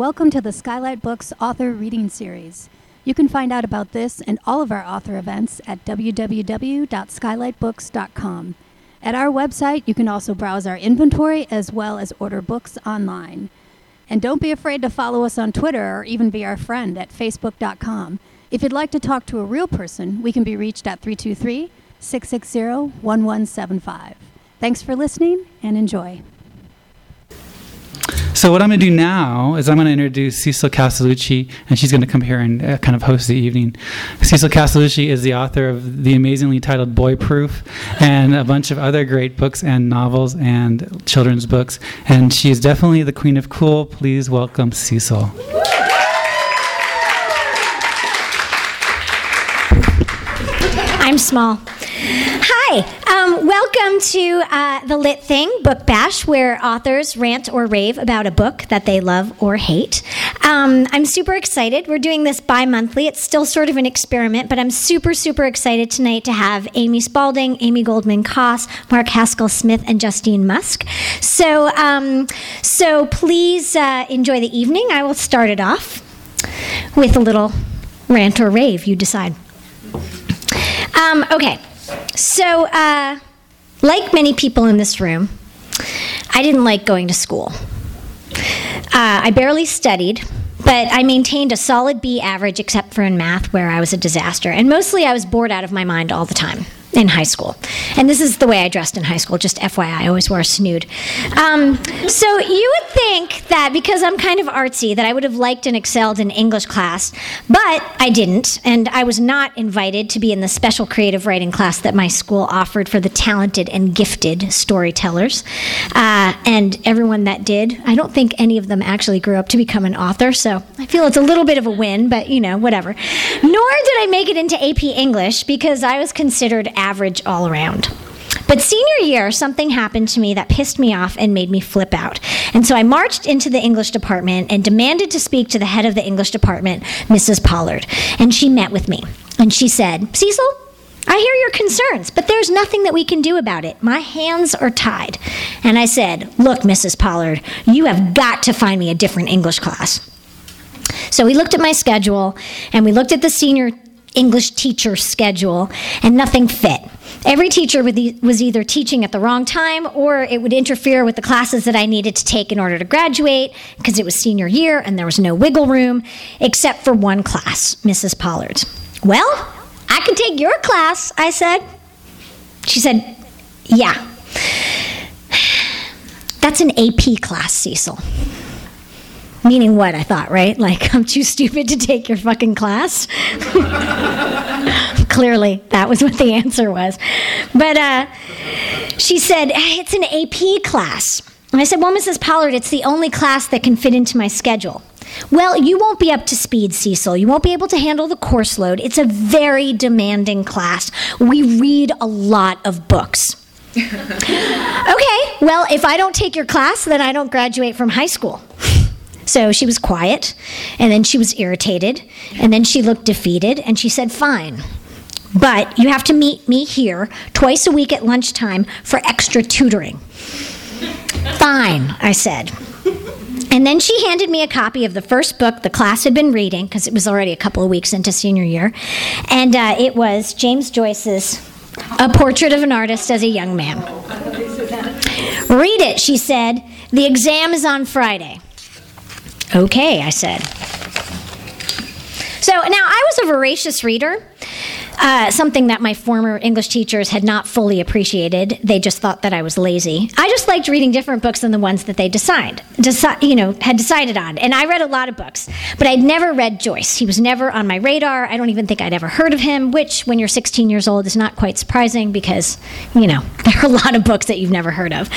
Welcome to the Skylight Books Author Reading Series. You can find out about this and all of our author events at www.skylightbooks.com. At our website, you can also browse our inventory as well as order books online. And don't be afraid to follow us on Twitter or even be our friend at facebook.com. If you'd like to talk to a real person, we can be reached at 323 660 1175. Thanks for listening and enjoy. So what I'm going to do now is I'm going to introduce Cecil Castellucci, and she's going to come here and uh, kind of host the evening. Cecil Castellucci is the author of the amazingly titled Boy Proof and a bunch of other great books and novels and children's books, and she is definitely the queen of cool. Please welcome Cecil. I'm small. Hi, um, welcome to uh, the Lit Thing Book Bash, where authors rant or rave about a book that they love or hate. Um, I'm super excited. We're doing this bi monthly. It's still sort of an experiment, but I'm super, super excited tonight to have Amy Spalding, Amy Goldman Koss, Mark Haskell Smith, and Justine Musk. So, um, so please uh, enjoy the evening. I will start it off with a little rant or rave, you decide. Um, okay, so uh, like many people in this room, I didn't like going to school. Uh, I barely studied, but I maintained a solid B average except for in math, where I was a disaster. And mostly I was bored out of my mind all the time in high school. And this is the way I dressed in high school, just FYI, I always wore a snood. Um, so you would think that because I'm kind of artsy, that I would have liked and excelled in English class, but I didn't. And I was not invited to be in the special creative writing class that my school offered for the talented and gifted storytellers. Uh, and everyone that did, I don't think any of them actually grew up to become an author, so I feel it's a little bit of a win, but you know, whatever. Nor did I make it into AP English because I was considered average all around. But senior year, something happened to me that pissed me off and made me flip out. And so I marched into the English department and demanded to speak to the head of the English department, Mrs. Pollard. And she met with me. And she said, Cecil, I hear your concerns, but there's nothing that we can do about it. My hands are tied. And I said, Look, Mrs. Pollard, you have got to find me a different English class. So we looked at my schedule and we looked at the senior English teacher schedule, and nothing fit. Every teacher was either teaching at the wrong time or it would interfere with the classes that I needed to take in order to graduate because it was senior year and there was no wiggle room, except for one class, Mrs. Pollard's. Well, I can take your class, I said. She said, Yeah. That's an AP class, Cecil. Meaning what, I thought, right? Like, I'm too stupid to take your fucking class? Clearly, that was what the answer was. But uh, she said, It's an AP class. And I said, Well, Mrs. Pollard, it's the only class that can fit into my schedule. Well, you won't be up to speed, Cecil. You won't be able to handle the course load. It's a very demanding class. We read a lot of books. okay, well, if I don't take your class, then I don't graduate from high school. So she was quiet, and then she was irritated, and then she looked defeated, and she said, Fine. But you have to meet me here twice a week at lunchtime for extra tutoring. Fine, I said. And then she handed me a copy of the first book the class had been reading, because it was already a couple of weeks into senior year. And uh, it was James Joyce's A Portrait of an Artist as a Young Man. Read it, she said. The exam is on Friday. Okay, I said. So now I was a voracious reader. Uh, something that my former English teachers had not fully appreciated. They just thought that I was lazy. I just liked reading different books than the ones that they decide, deci- you know, had decided on. And I read a lot of books, but I'd never read Joyce. He was never on my radar. I don't even think I'd ever heard of him, which, when you're 16 years old, is not quite surprising because, you know, there are a lot of books that you've never heard of.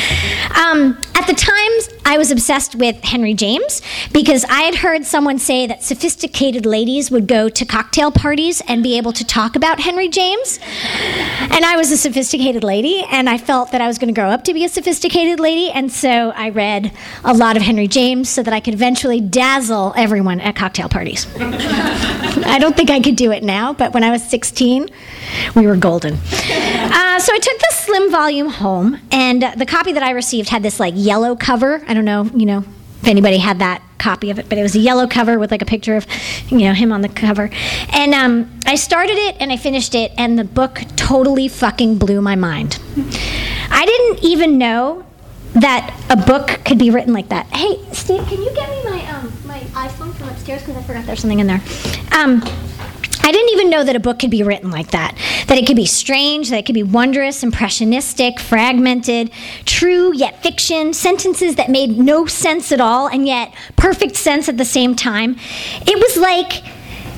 Um, at the time, I was obsessed with Henry James because I had heard someone say that sophisticated ladies would go to cocktail parties and be able to talk about Henry James. And I was a sophisticated lady, and I felt that I was going to grow up to be a sophisticated lady, and so I read a lot of Henry James so that I could eventually dazzle everyone at cocktail parties. I don't think I could do it now, but when I was 16, we were golden. Uh, so I took the slim volume home, and the copy that I received had this like yellow cover. I don't know, you know, if anybody had that copy of it, but it was a yellow cover with like a picture of, you know, him on the cover. And um, I started it and I finished it, and the book totally fucking blew my mind. I didn't even know that a book could be written like that. Hey, Steve, can you get me my um, my iPhone from upstairs because I forgot there's something in there. Um, I didn't even know that a book could be written like that. That it could be strange, that it could be wondrous, impressionistic, fragmented, true yet fiction, sentences that made no sense at all and yet perfect sense at the same time. It was like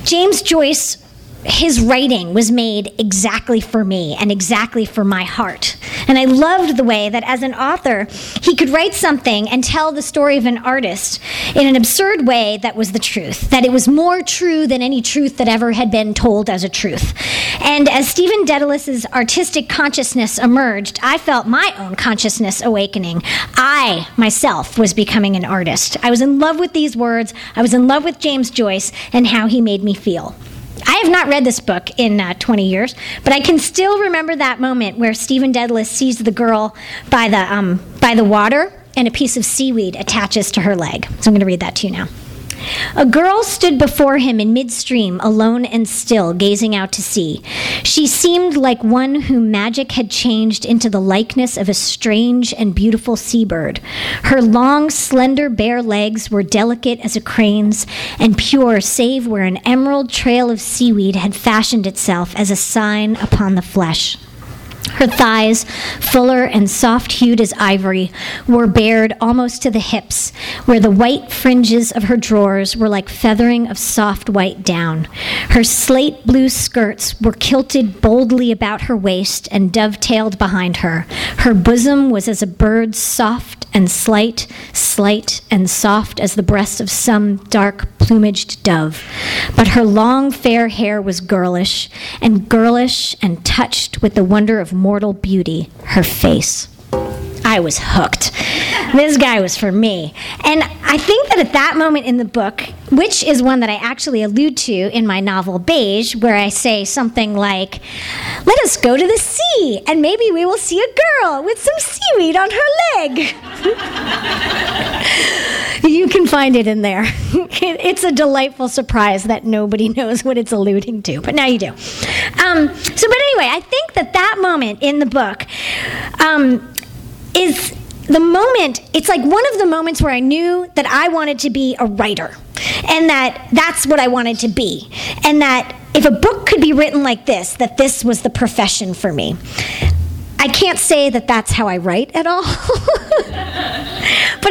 James Joyce his writing was made exactly for me and exactly for my heart. And I loved the way that as an author, he could write something and tell the story of an artist in an absurd way that was the truth, that it was more true than any truth that ever had been told as a truth. And as Stephen Dedalus's artistic consciousness emerged, I felt my own consciousness awakening. I myself was becoming an artist. I was in love with these words, I was in love with James Joyce and how he made me feel. I have not read this book in uh, 20 years, but I can still remember that moment where Stephen Dedalus sees the girl by the, um, by the water and a piece of seaweed attaches to her leg. So I'm going to read that to you now. A girl stood before him in midstream, alone and still, gazing out to sea. She seemed like one whom magic had changed into the likeness of a strange and beautiful seabird. Her long, slender, bare legs were delicate as a crane's and pure, save where an emerald trail of seaweed had fashioned itself as a sign upon the flesh. Her thighs, fuller and soft hued as ivory, were bared almost to the hips, where the white fringes of her drawers were like feathering of soft white down. Her slate blue skirts were kilted boldly about her waist and dovetailed behind her. Her bosom was as a bird's soft and slight, slight and soft as the breast of some dark plumaged dove. But her long fair hair was girlish, and girlish and touched with the wonder of mortal beauty, her face. I was hooked. This guy was for me. And I think that at that moment in the book, which is one that I actually allude to in my novel Beige, where I say something like, Let us go to the sea, and maybe we will see a girl with some seaweed on her leg. you can find it in there. it's a delightful surprise that nobody knows what it's alluding to, but now you do. Um, so, but anyway, I think that that moment in the book um, is the moment, it's like one of the moments where I knew that I wanted to be a writer and that that's what I wanted to be. And that if a book could be written like this, that this was the profession for me. I can't say that that's how I write at all. but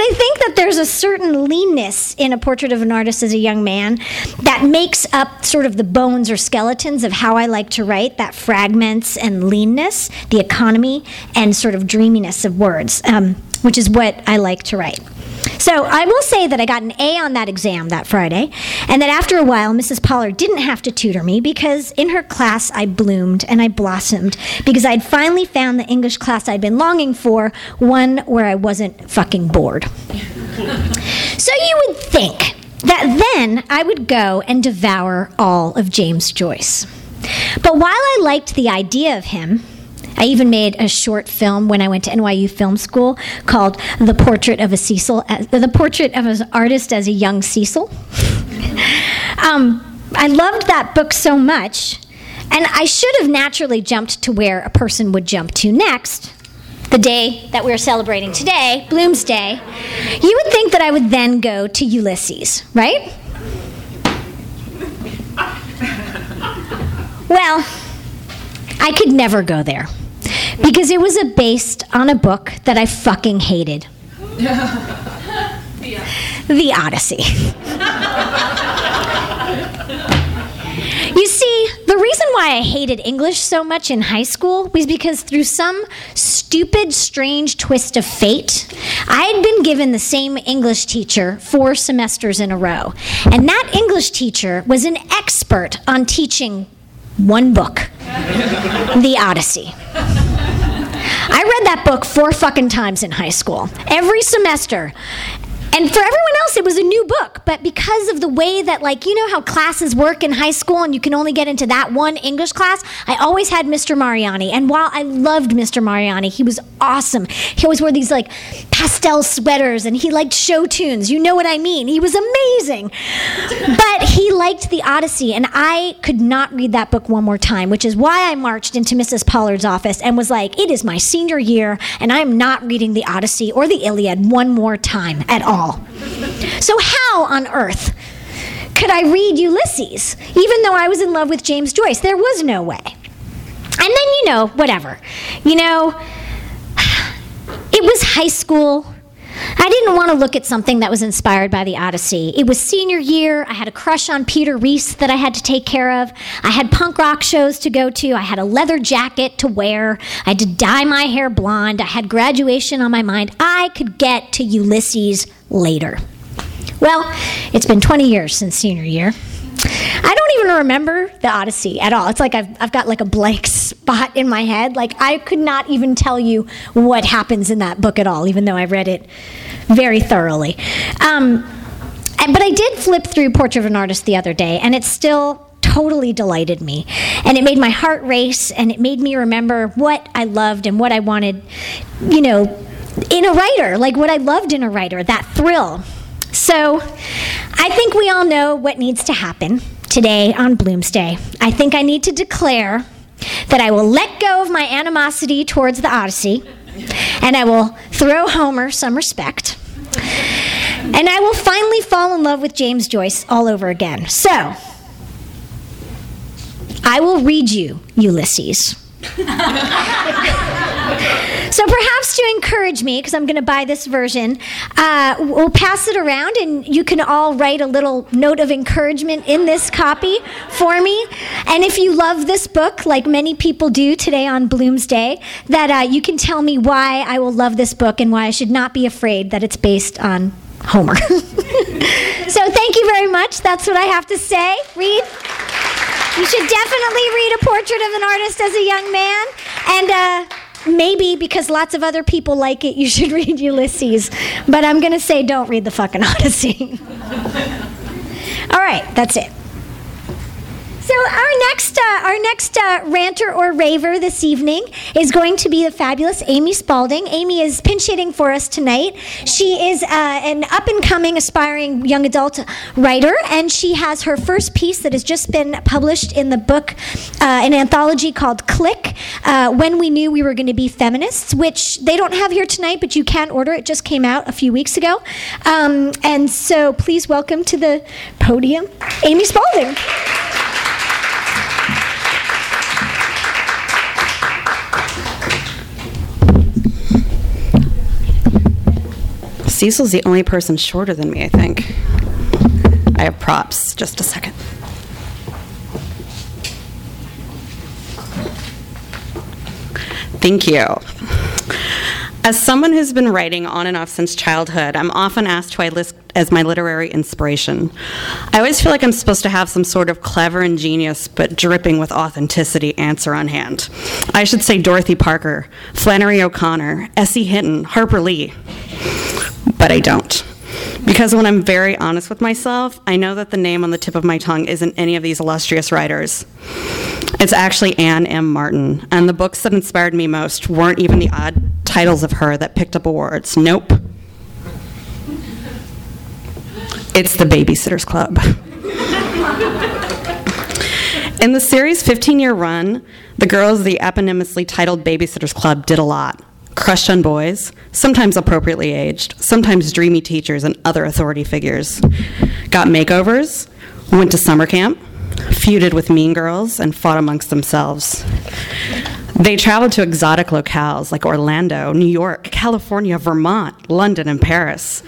I think that there's a certain leanness in a portrait of an artist as a young man that makes up sort of the bones or skeletons of how I like to write that fragments and leanness, the economy, and sort of dreaminess of words, um, which is what I like to write. So I will say that I got an A on that exam that Friday, and that after a while, Mrs. Pollard didn't have to tutor me because in her class I bloomed and I blossomed because I'd finally found the English class I'd been longing for, one where I wasn't fucking bored. so you would think that then I would go and devour all of James Joyce. But while I liked the idea of him, I even made a short film when I went to NYU Film School called "The Portrait of a Cecil," uh, the portrait of an artist as a young Cecil. um, I loved that book so much, and I should have naturally jumped to where a person would jump to next. The day that we're celebrating today, Bloomsday, you would think that I would then go to Ulysses, right? Well, I could never go there because it was based on a book that I fucking hated. the Odyssey. you see, the reason why I hated English so much in high school was because through some stupid, strange twist of fate, I had been given the same English teacher four semesters in a row. And that English teacher was an expert on teaching one book The Odyssey. I read that book four fucking times in high school. Every semester. And for everyone else, it was a new book. But because of the way that, like, you know how classes work in high school and you can only get into that one English class, I always had Mr. Mariani. And while I loved Mr. Mariani, he was awesome. He always wore these, like, pastel sweaters and he liked show tunes. You know what I mean? He was amazing. but he liked The Odyssey, and I could not read that book one more time, which is why I marched into Mrs. Pollard's office and was like, it is my senior year, and I'm not reading The Odyssey or the Iliad one more time at all. So, how on earth could I read Ulysses, even though I was in love with James Joyce? There was no way. And then, you know, whatever. You know, it was high school. I didn't want to look at something that was inspired by the Odyssey. It was senior year. I had a crush on Peter Reese that I had to take care of. I had punk rock shows to go to. I had a leather jacket to wear. I had to dye my hair blonde. I had graduation on my mind. I could get to Ulysses later. Well, it's been 20 years since senior year. I don't even remember the Odyssey at all. It's like I've, I've got like a blank spot in my head. Like I could not even tell you what happens in that book at all, even though I read it very thoroughly. Um, but I did flip through Portrait of an Artist the other day, and it still totally delighted me. And it made my heart race, and it made me remember what I loved and what I wanted, you know, in a writer, like what I loved in a writer, that thrill. So I think we all know what needs to happen today on Bloomsday. I think I need to declare that I will let go of my animosity towards the Odyssey and I will throw Homer some respect. And I will finally fall in love with James Joyce all over again. So, I will read you Ulysses. So perhaps to encourage me, because I'm going to buy this version, uh, we'll pass it around and you can all write a little note of encouragement in this copy for me. And if you love this book, like many people do today on Bloomsday, that uh, you can tell me why I will love this book and why I should not be afraid that it's based on Homer. so thank you very much. That's what I have to say. Read. You should definitely read a portrait of an artist as a young man. And uh, maybe because lots of other people like it, you should read Ulysses. But I'm going to say don't read the fucking Odyssey. All right, that's it. So our next uh, our next uh, ranter or raver this evening is going to be the fabulous Amy Spalding. Amy is pinch hitting for us tonight. She is uh, an up and coming aspiring young adult writer, and she has her first piece that has just been published in the book, uh, an anthology called Click. Uh, when we knew we were going to be feminists, which they don't have here tonight, but you can order. It just came out a few weeks ago, um, and so please welcome to the podium, Amy Spalding. Cecil's the only person shorter than me, I think. I have props. Just a second. Thank you. As someone who's been writing on and off since childhood, I'm often asked who I list as my literary inspiration. I always feel like I'm supposed to have some sort of clever, ingenious, but dripping with authenticity answer on hand. I should say Dorothy Parker, Flannery O'Connor, S.E. Hinton, Harper Lee. But I don't. Because when I'm very honest with myself, I know that the name on the tip of my tongue isn't any of these illustrious writers. It's actually Ann M. Martin, and the books that inspired me most weren't even the odd titles of her that picked up awards. Nope. It's the Babysitter's Club. In the series' 15 year run, the girls of the eponymously titled Babysitter's Club did a lot. Crushed on boys, sometimes appropriately aged, sometimes dreamy teachers and other authority figures. Got makeovers, went to summer camp, feuded with mean girls, and fought amongst themselves. They traveled to exotic locales like Orlando, New York, California, Vermont, London, and Paris.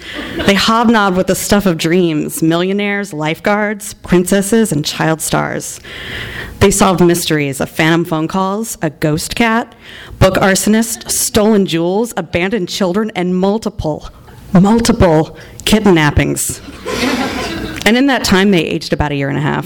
They hobnobbed with the stuff of dreams millionaires, lifeguards, princesses, and child stars. They solved mysteries of phantom phone calls, a ghost cat, book arsonist, stolen jewels, abandoned children, and multiple, multiple kidnappings. And in that time, they aged about a year and a half.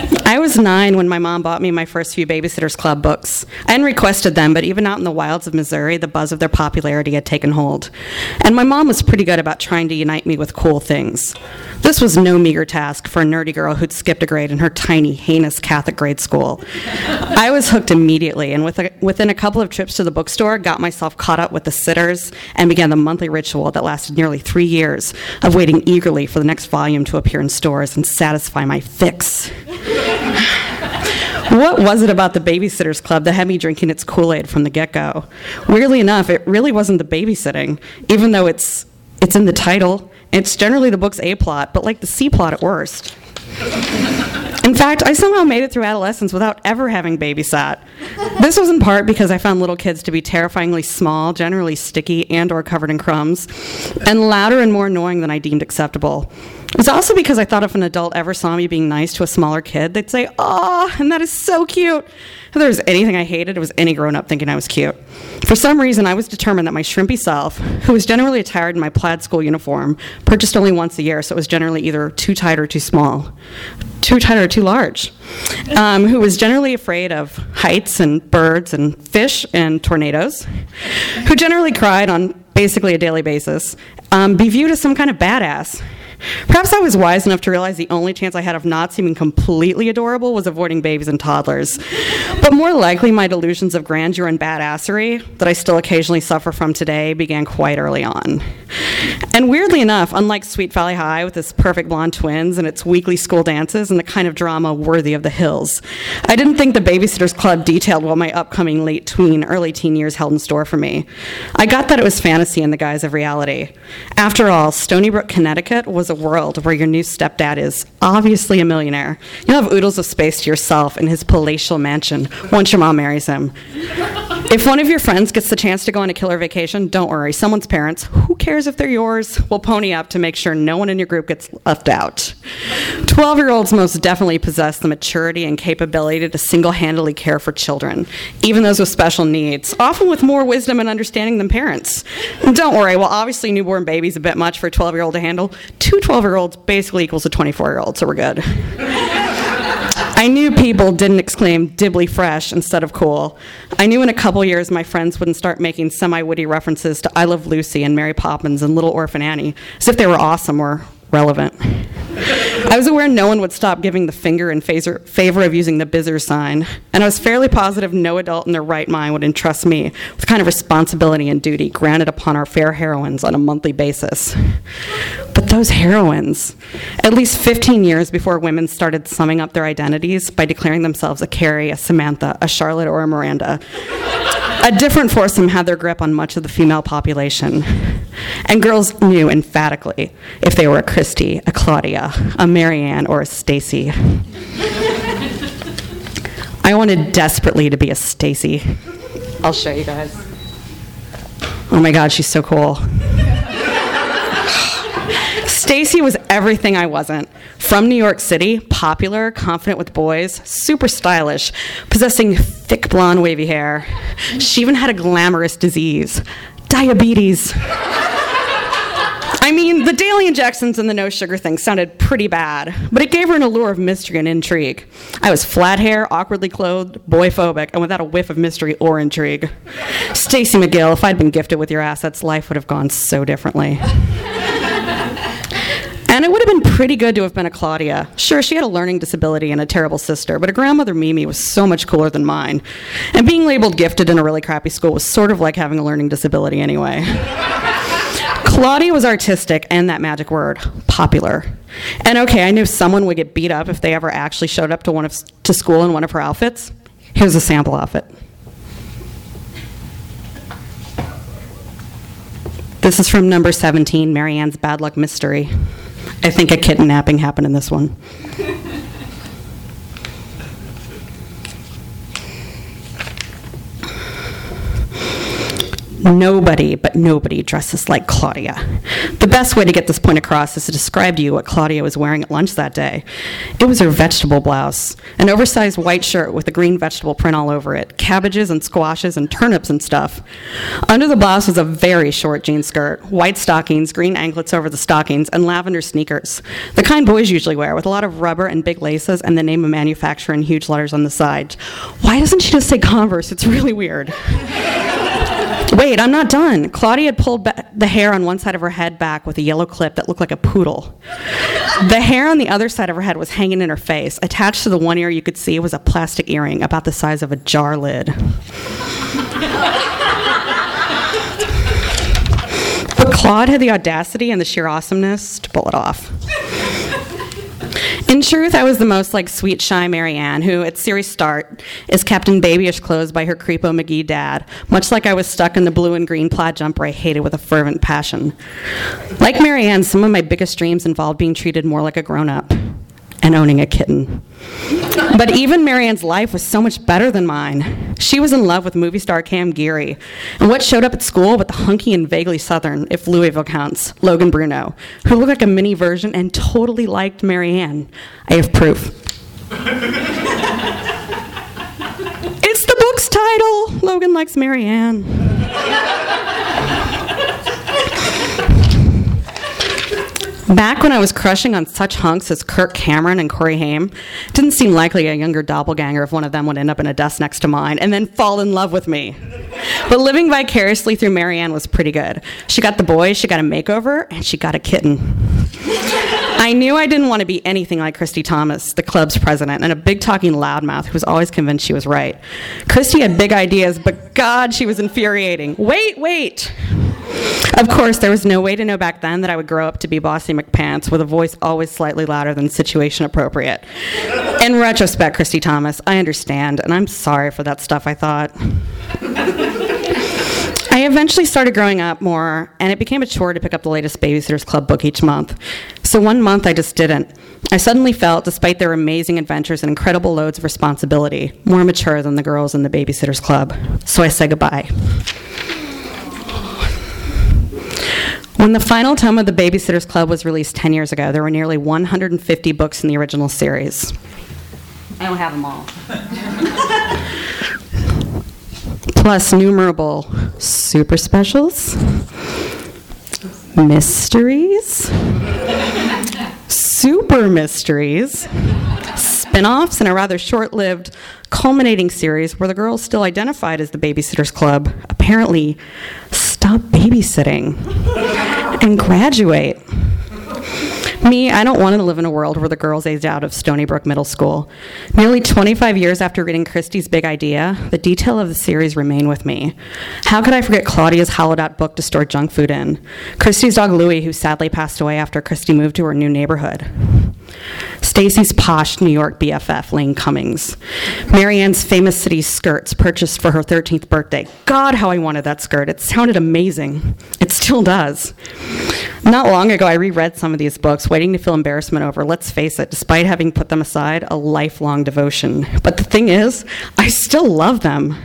I was nine when my mom bought me my first few Babysitters Club books. I hadn't requested them, but even out in the wilds of Missouri, the buzz of their popularity had taken hold. And my mom was pretty good about trying to unite me with cool things. This was no meager task for a nerdy girl who'd skipped a grade in her tiny, heinous Catholic grade school. I was hooked immediately, and within a couple of trips to the bookstore, got myself caught up with the sitters and began the monthly ritual that lasted nearly three years of waiting eagerly for the next volume to appear in stores and satisfy my fix. What was it about the Babysitters Club that had me drinking its Kool Aid from the get go? Weirdly enough, it really wasn't the babysitting, even though it's, it's in the title. It's generally the book's A plot, but like the C plot at worst. In fact, I somehow made it through adolescence without ever having babysat. This was in part because I found little kids to be terrifyingly small, generally sticky and or covered in crumbs, and louder and more annoying than I deemed acceptable. It was also because I thought if an adult ever saw me being nice to a smaller kid, they'd say, "Aw, and that is so cute." If there was anything I hated, it was any grown up thinking I was cute. For some reason, I was determined that my shrimpy self, who was generally attired in my plaid school uniform, purchased only once a year, so it was generally either too tight or too small, too tight or too large, um, who was generally afraid of heights and birds and fish and tornadoes, who generally cried on basically a daily basis, um, be viewed as some kind of badass. Perhaps I was wise enough to realize the only chance I had of not seeming completely adorable was avoiding babies and toddlers. But more likely, my delusions of grandeur and badassery, that I still occasionally suffer from today, began quite early on. And weirdly enough, unlike Sweet Valley High with its perfect blonde twins and its weekly school dances and the kind of drama worthy of the hills, I didn't think the Babysitters Club detailed what my upcoming late tween, early teen years held in store for me. I got that it was fantasy in the guise of reality. After all, Stoneybrook, Connecticut was a world where your new stepdad is obviously a millionaire. You'll have oodles of space to yourself in his palatial mansion once your mom marries him. If one of your friends gets the chance to go on a killer vacation, don't worry. Someone's parents, who cares if they're yours, will pony up to make sure no one in your group gets left out. 12 year olds most definitely possess the maturity and capability to single handedly care for children, even those with special needs, often with more wisdom and understanding than parents. Don't worry, while obviously newborn baby's a bit much for a 12 year old to handle, two 12 year olds basically equals a 24 year old, so we're good. I knew people didn't exclaim dibbly fresh instead of cool. I knew in a couple years my friends wouldn't start making semi witty references to I Love Lucy and Mary Poppins and Little Orphan Annie as if they were awesome or relevant. I was aware no one would stop giving the finger in favor of using the Bizzer sign, and I was fairly positive no adult in their right mind would entrust me with kind of responsibility and duty granted upon our fair heroines on a monthly basis. But those heroines, at least 15 years before women started summing up their identities by declaring themselves a Carrie, a Samantha, a Charlotte, or a Miranda, a different foursome had their grip on much of the female population. And girls knew emphatically if they were a Kristy, a Claudia, a Mary Anne, or a Stacey. I wanted desperately to be a Stacey. I'll show you guys. Oh my god, she's so cool. Stacey was everything I wasn't. From New York City, popular, confident with boys, super stylish, possessing thick blonde wavy hair. She even had a glamorous disease diabetes. I mean, the daily injections and the no sugar thing sounded pretty bad, but it gave her an allure of mystery and intrigue. I was flat hair, awkwardly clothed, boyphobic, and without a whiff of mystery or intrigue. Stacey McGill, if I'd been gifted with your assets, life would have gone so differently. And it would have been pretty good to have been a Claudia. Sure, she had a learning disability and a terrible sister, but her grandmother Mimi was so much cooler than mine. And being labeled gifted in a really crappy school was sort of like having a learning disability anyway. Claudia was artistic and that magic word, popular. And okay, I knew someone would get beat up if they ever actually showed up to one of to school in one of her outfits. Here's a sample outfit. This is from number 17, Mary Anne's Bad Luck Mystery. I think a kidnapping happened in this one. Nobody, but nobody dresses like Claudia. The best way to get this point across is to describe to you what Claudia was wearing at lunch that day. It was her vegetable blouse, an oversized white shirt with a green vegetable print all over it, cabbages and squashes and turnips and stuff. Under the blouse was a very short jean skirt, white stockings, green anklets over the stockings, and lavender sneakers. The kind boys usually wear, with a lot of rubber and big laces and the name of manufacturer in huge letters on the side. Why doesn't she just say Converse? It's really weird. Wait, I'm not done. Claudia had pulled ba- the hair on one side of her head back with a yellow clip that looked like a poodle. The hair on the other side of her head was hanging in her face. Attached to the one ear you could see was a plastic earring about the size of a jar lid. But Claude had the audacity and the sheer awesomeness to pull it off. In truth, I was the most like sweet, shy Mary Anne, who at series start is kept in babyish clothes by her creepo McGee dad, much like I was stuck in the blue and green plaid jumper I hated with a fervent passion. Like Mary Anne, some of my biggest dreams involved being treated more like a grown up and owning a kitten. But even Mary Anne's life was so much better than mine. She was in love with movie star Cam Geary, and what showed up at school but the hunky and vaguely southern, if Louisville counts, Logan Bruno, who looked like a mini version and totally liked Mary Anne. I have proof. it's the book's title. Logan likes Mary Anne. Back when I was crushing on such hunks as Kirk Cameron and Corey Haim, didn't seem likely a younger doppelganger if one of them would end up in a desk next to mine and then fall in love with me. But living vicariously through Mary Anne was pretty good. She got the boys, she got a makeover, and she got a kitten. I knew I didn't want to be anything like Kristy Thomas, the club's president, and a big talking loudmouth who was always convinced she was right. Kristy had big ideas, but God, she was infuriating. Wait, wait. Of course, there was no way to know back then that I would grow up to be Bossy McPants with a voice always slightly louder than situation appropriate. In retrospect, Kristy Thomas, I understand, and I'm sorry for that stuff I thought. I eventually started growing up more, and it became a chore to pick up the latest Babysitters Club book each month. So one month I just didn't. I suddenly felt, despite their amazing adventures and incredible loads of responsibility, more mature than the girls in the Babysitters Club. So I said goodbye. When the final tome of the Babysitters Club was released 10 years ago, there were nearly 150 books in the original series. I don't have them all. Plus numerable super specials, mysteries, super mysteries, spin offs, and a rather short lived culminating series where the girls still identified as the Babysitters Club apparently stop babysitting and graduate. Me, I don't want to live in a world where the girls aged out of Stoneybrook Middle School. Nearly 25 years after reading Kristy's big idea, the detail of the series remain with me. How could I forget Claudia's hollowed out book to store junk food in? Kristy's dog Louie, who sadly passed away after Kristy moved to her new neighborhood. Stacey's posh New York BFF, Laine Cummings. Mary Anne's famous city skirts purchased for her 13th birthday. God, how I wanted that skirt. It sounded amazing. It still does. Not long ago, I reread some of these books, waiting to feel embarrassment over, let's face it, despite having put them aside, a lifelong devotion. But the thing is, I still love them.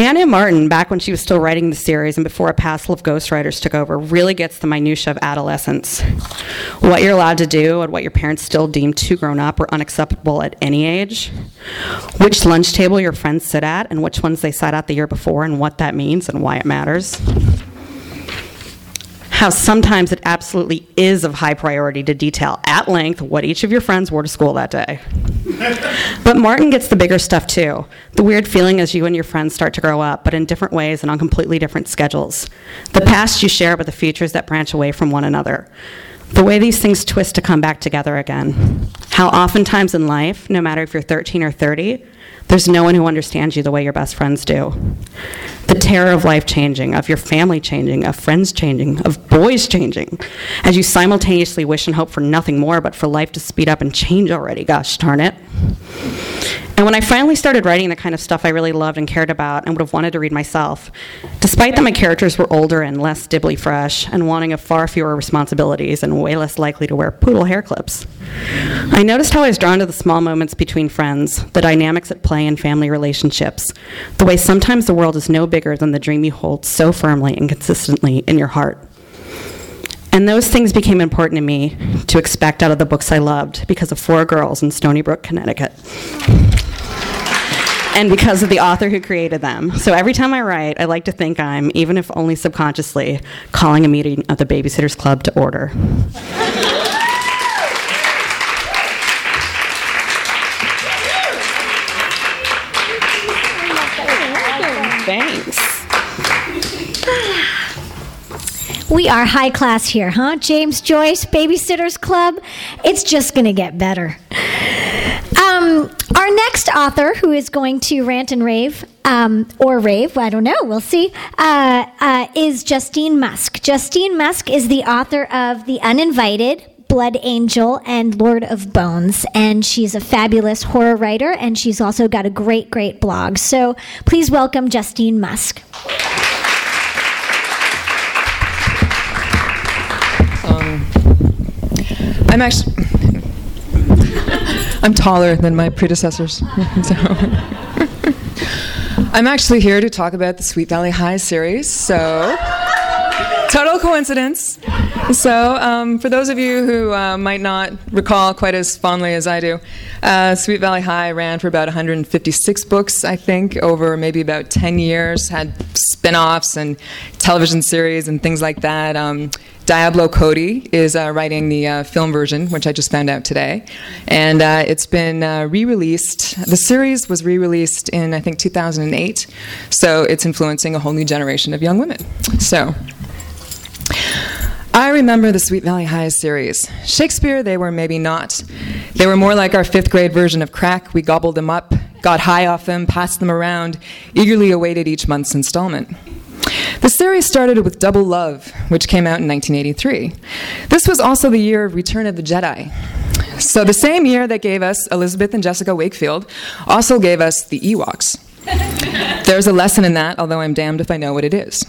Anna Martin, back when she was still writing the series and before a passel of ghostwriters took over, really gets the minutia of adolescence. What you're allowed to do and what your parents still deem too grown up or unacceptable at any age. Which lunch table your friends sit at and which ones they sat at the year before and what that means and why it matters how sometimes it absolutely is of high priority to detail at length what each of your friends wore to school that day. but Martin gets the bigger stuff too. The weird feeling as you and your friends start to grow up, but in different ways and on completely different schedules. The past you share, but the futures that branch away from one another. The way these things twist to come back together again. How oftentimes in life, no matter if you're 13 or 30, there's no one who understands you the way your best friends do. The terror of life changing, of your family changing, of friends changing, of boys changing, as you simultaneously wish and hope for nothing more but for life to speed up and change already, gosh darn it. And when I finally started writing the kind of stuff I really loved and cared about and would have wanted to read myself, despite that my characters were older and less dibbly fresh and wanting of far fewer responsibilities and way less likely to wear poodle hair clips, I noticed how I was drawn to the small moments between friends, the dynamics at play in family relationships, the way sometimes the world is no bigger than the dream you hold so firmly and consistently in your heart. And those things became important to me to expect out of the books I loved because of four girls in Stoneybrook, Connecticut and because of the author who created them. So every time I write, I like to think I'm, even if only subconsciously, calling a meeting of the Babysitters Club to order. We are high class here, huh? James Joyce, Babysitters Club. It's just going to get better. Um, our next author, who is going to rant and rave, um, or rave, I don't know, we'll see, uh, uh, is Justine Musk. Justine Musk is the author of The Uninvited, Blood Angel, and Lord of Bones. And she's a fabulous horror writer, and she's also got a great, great blog. So please welcome Justine Musk. I'm actually I'm taller than my predecessors. so. I'm actually here to talk about the Sweet Valley High series. So, total coincidence. So, um, for those of you who uh, might not recall quite as fondly as I do, uh, Sweet Valley High ran for about 156 books, I think, over maybe about 10 years, had spin offs and television series and things like that. Um, Diablo Cody is uh, writing the uh, film version, which I just found out today. And uh, it's been uh, re released. The series was re released in, I think, 2008. So it's influencing a whole new generation of young women. So. I remember the Sweet Valley High series. Shakespeare, they were maybe not. They were more like our fifth grade version of crack. We gobbled them up, got high off them, passed them around, eagerly awaited each month's installment. The series started with Double Love, which came out in 1983. This was also the year of Return of the Jedi. So, the same year that gave us Elizabeth and Jessica Wakefield also gave us the Ewoks. There's a lesson in that, although I'm damned if I know what it is.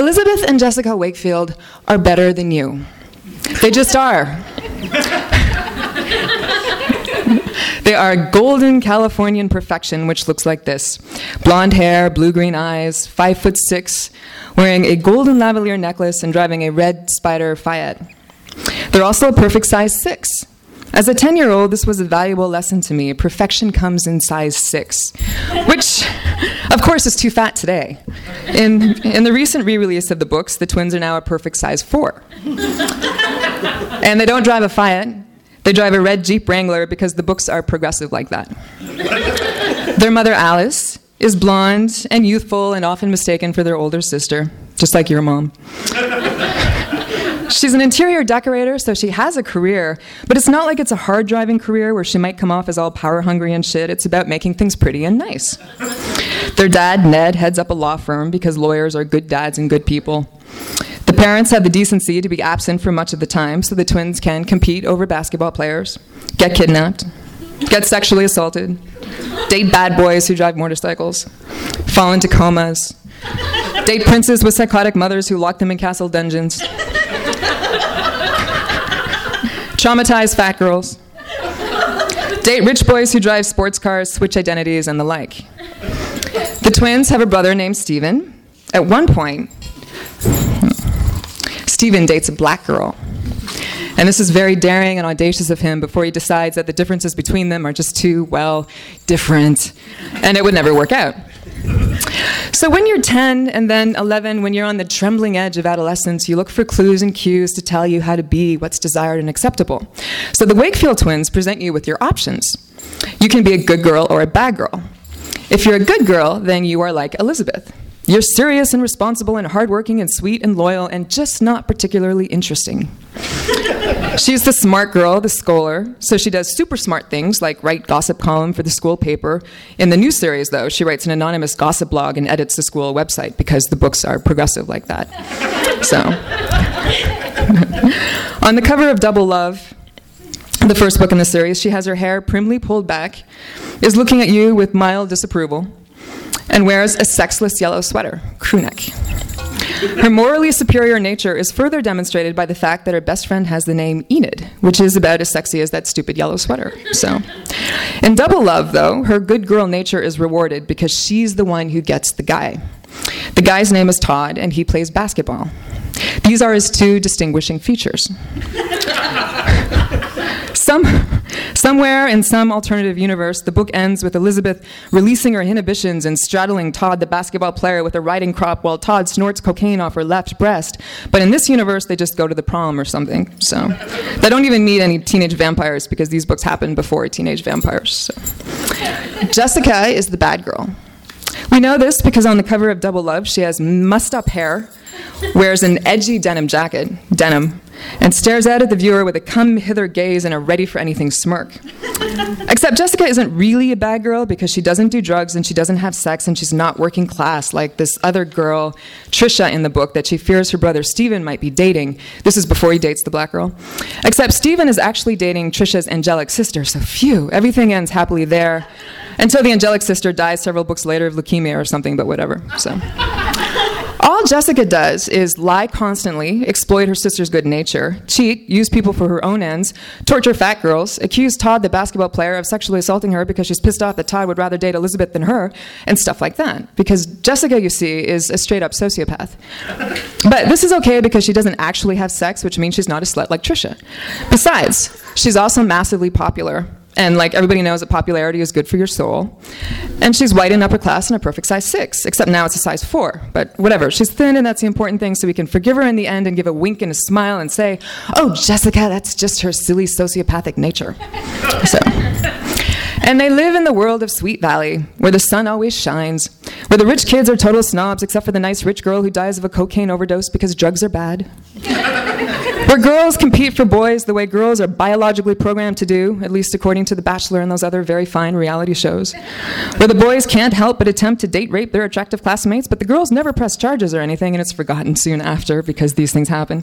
Elizabeth and Jessica Wakefield are better than you. They just are. They are golden Californian perfection, which looks like this blonde hair, blue green eyes, five foot six, wearing a golden lavalier necklace and driving a red Spider Fiat. They're also a perfect size six. As a 10 year old, this was a valuable lesson to me. Perfection comes in size six, which, of course, it's too fat today. In, in the recent re release of the books, the twins are now a perfect size four. and they don't drive a Fiat, they drive a red Jeep Wrangler because the books are progressive like that. their mother, Alice, is blonde and youthful and often mistaken for their older sister, just like your mom. She's an interior decorator, so she has a career, but it's not like it's a hard driving career where she might come off as all power hungry and shit. It's about making things pretty and nice. Their dad, Ned, heads up a law firm because lawyers are good dads and good people. The parents have the decency to be absent for much of the time so the twins can compete over basketball players, get kidnapped, get sexually assaulted, date bad boys who drive motorcycles, fall into comas, date princes with psychotic mothers who lock them in castle dungeons, traumatize fat girls, date rich boys who drive sports cars, switch identities, and the like. The twins have a brother named Stephen. At one point, Stephen dates a black girl. And this is very daring and audacious of him before he decides that the differences between them are just too, well, different, and it would never work out. So when you're 10 and then 11, when you're on the trembling edge of adolescence, you look for clues and cues to tell you how to be what's desired and acceptable. So the Wakefield twins present you with your options. You can be a good girl or a bad girl. If you're a good girl, then you are like Elizabeth. You're serious and responsible and hardworking and sweet and loyal and just not particularly interesting. She's the smart girl, the scholar, so she does super smart things like write gossip column for the school paper. In the new series, though, she writes an anonymous gossip blog and edits the school website because the books are progressive like that. So, on the cover of Double Love, the first book in the series, she has her hair primly pulled back, is looking at you with mild disapproval, and wears a sexless yellow sweater, crew neck. Her morally superior nature is further demonstrated by the fact that her best friend has the name Enid, which is about as sexy as that stupid yellow sweater. So, in Double Love, though, her good girl nature is rewarded because she's the one who gets the guy. The guy's name is Todd, and he plays basketball. These are his two distinguishing features. Some, somewhere in some alternative universe, the book ends with Elizabeth releasing her inhibitions and straddling Todd, the basketball player, with a riding crop while Todd snorts cocaine off her left breast. But in this universe, they just go to the prom or something. So they don't even meet any teenage vampires because these books happen before teenage vampires. So. Jessica is the bad girl. We know this because on the cover of Double Love, she has mussed up hair, wears an edgy denim jacket, denim, and stares out at the viewer with a come hither gaze and a ready for anything smirk. Except Jessica isn't really a bad girl because she doesn't do drugs and she doesn't have sex and she's not working class like this other girl, Tricia, in the book that she fears her brother Steven might be dating. This is before he dates the black girl. Except Steven is actually dating Tricia's angelic sister, so phew, everything ends happily there until the angelic sister dies several books later of leukemia or something, but whatever. So. All Jessica does is lie constantly, exploit her sister's good nature, cheat, use people for her own ends, torture fat girls, accuse Todd, the basketball player, of sexually assaulting her because she's pissed off that Todd would rather date Elizabeth than her, and stuff like that. Because Jessica, you see, is a straight up sociopath. But this is okay because she doesn't actually have sex, which means she's not a slut like Tricia. Besides, she's also massively popular and like everybody knows that popularity is good for your soul. And she's white and upper class and a perfect size six, except now it's a size four. But whatever, she's thin and that's the important thing, so we can forgive her in the end and give a wink and a smile and say, oh, Jessica, that's just her silly sociopathic nature. So. And they live in the world of Sweet Valley, where the sun always shines, where the rich kids are total snobs, except for the nice rich girl who dies of a cocaine overdose because drugs are bad. where girls compete for boys the way girls are biologically programmed to do, at least according to The Bachelor and those other very fine reality shows. Where the boys can't help but attempt to date rape their attractive classmates, but the girls never press charges or anything, and it's forgotten soon after because these things happen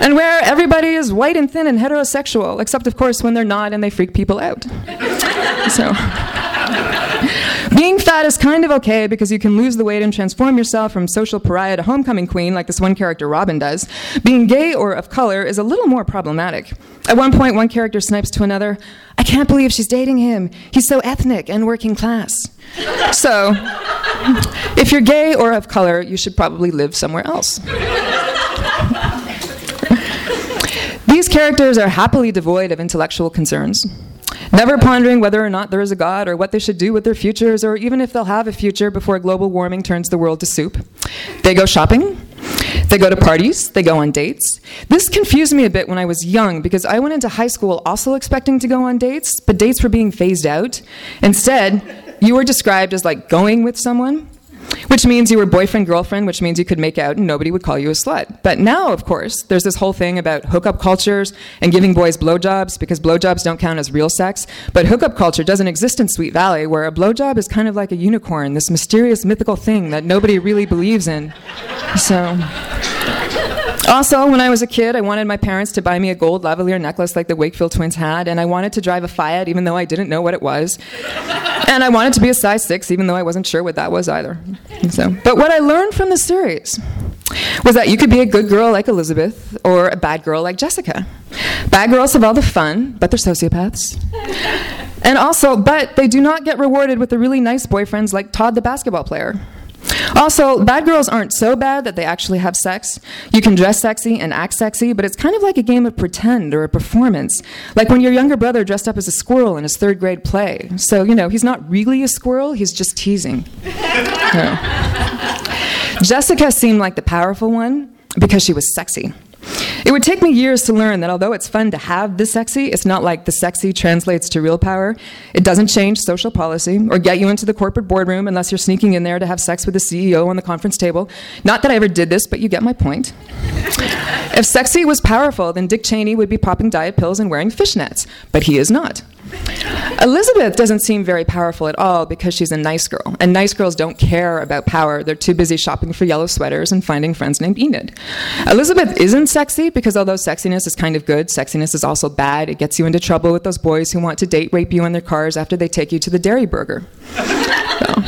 and where everybody is white and thin and heterosexual, except, of course, when they're not and they freak people out. so. Being fat is kind of okay because you can lose the weight and transform yourself from social pariah to homecoming queen, like this one character Robin does. Being gay or of color is a little more problematic. At one point, one character snipes to another, I can't believe she's dating him. He's so ethnic and working class. So, if you're gay or of color, you should probably live somewhere else. These characters are happily devoid of intellectual concerns, never pondering whether or not there is a God or what they should do with their futures or even if they'll have a future before global warming turns the world to soup. They go shopping, they go to parties, they go on dates. This confused me a bit when I was young because I went into high school also expecting to go on dates, but dates were being phased out. Instead, you were described as like going with someone which means you were boyfriend girlfriend, which means you could make out and nobody would call you a slut. But now, of course, there's this whole thing about hookup cultures and giving boys blowjobs because blowjobs don't count as real sex. But hookup culture doesn't exist in Sweet Valley, where a blowjob is kind of like a unicorn, this mysterious mythical thing that nobody really believes in. So. Also, when I was a kid, I wanted my parents to buy me a gold lavalier necklace like the Wakefield twins had, and I wanted to drive a Fiat even though I didn't know what it was. And I wanted to be a size six even though I wasn't sure what that was either. So, but what I learned from the series was that you could be a good girl like Elizabeth or a bad girl like Jessica. Bad girls have all the fun, but they're sociopaths. And also, but they do not get rewarded with the really nice boyfriends like Todd the basketball player. Also, bad girls aren't so bad that they actually have sex. You can dress sexy and act sexy, but it's kind of like a game of pretend or a performance. Like when your younger brother dressed up as a squirrel in his third grade play. So, you know, he's not really a squirrel, he's just teasing. Jessica seemed like the powerful one because she was sexy. It would take me years to learn that although it's fun to have the sexy, it's not like the sexy translates to real power. It doesn't change social policy or get you into the corporate boardroom unless you're sneaking in there to have sex with the CEO on the conference table. Not that I ever did this, but you get my point. if sexy was powerful, then Dick Cheney would be popping diet pills and wearing fishnets, but he is not. Elizabeth doesn't seem very powerful at all because she's a nice girl, and nice girls don't care about power. They're too busy shopping for yellow sweaters and finding friends named Enid. Elizabeth isn't sexy because although sexiness is kind of good, sexiness is also bad. It gets you into trouble with those boys who want to date rape you in their cars after they take you to the Dairi Burger. So.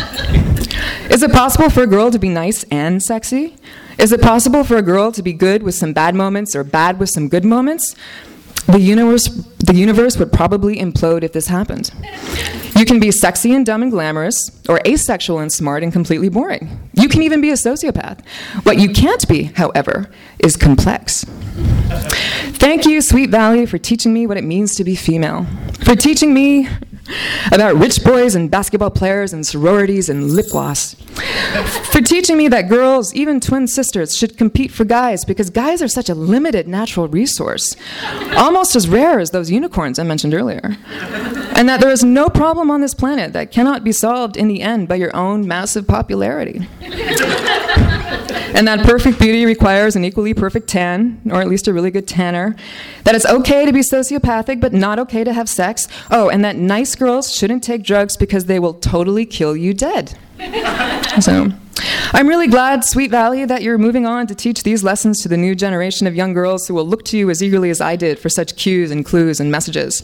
Is it possible for a girl to be nice and sexy? Is it possible for a girl to be good with some bad moments or bad with some good moments? The universe, the universe would probably implode if this happened. You can be sexy and dumb and glamorous, or asexual and smart and completely boring. You can even be a sociopath. What you can't be, however, is complex. Thank you, Sweet Valley, for teaching me what it means to be female, for teaching me about rich boys and basketball players and sororities and lip gloss. For teaching me that girls, even twin sisters, should compete for guys because guys are such a limited natural resource, almost as rare as those unicorns I mentioned earlier. And that there is no problem on this planet that cannot be solved in the end by your own massive popularity. And that perfect beauty requires an equally perfect tan, or at least a really good tanner. That it's okay to be sociopathic, but not okay to have sex. Oh, and that nice girls shouldn't take drugs because they will totally kill you dead. so. I'm really glad, Sweet Valley, that you're moving on to teach these lessons to the new generation of young girls who will look to you as eagerly as I did for such cues and clues and messages.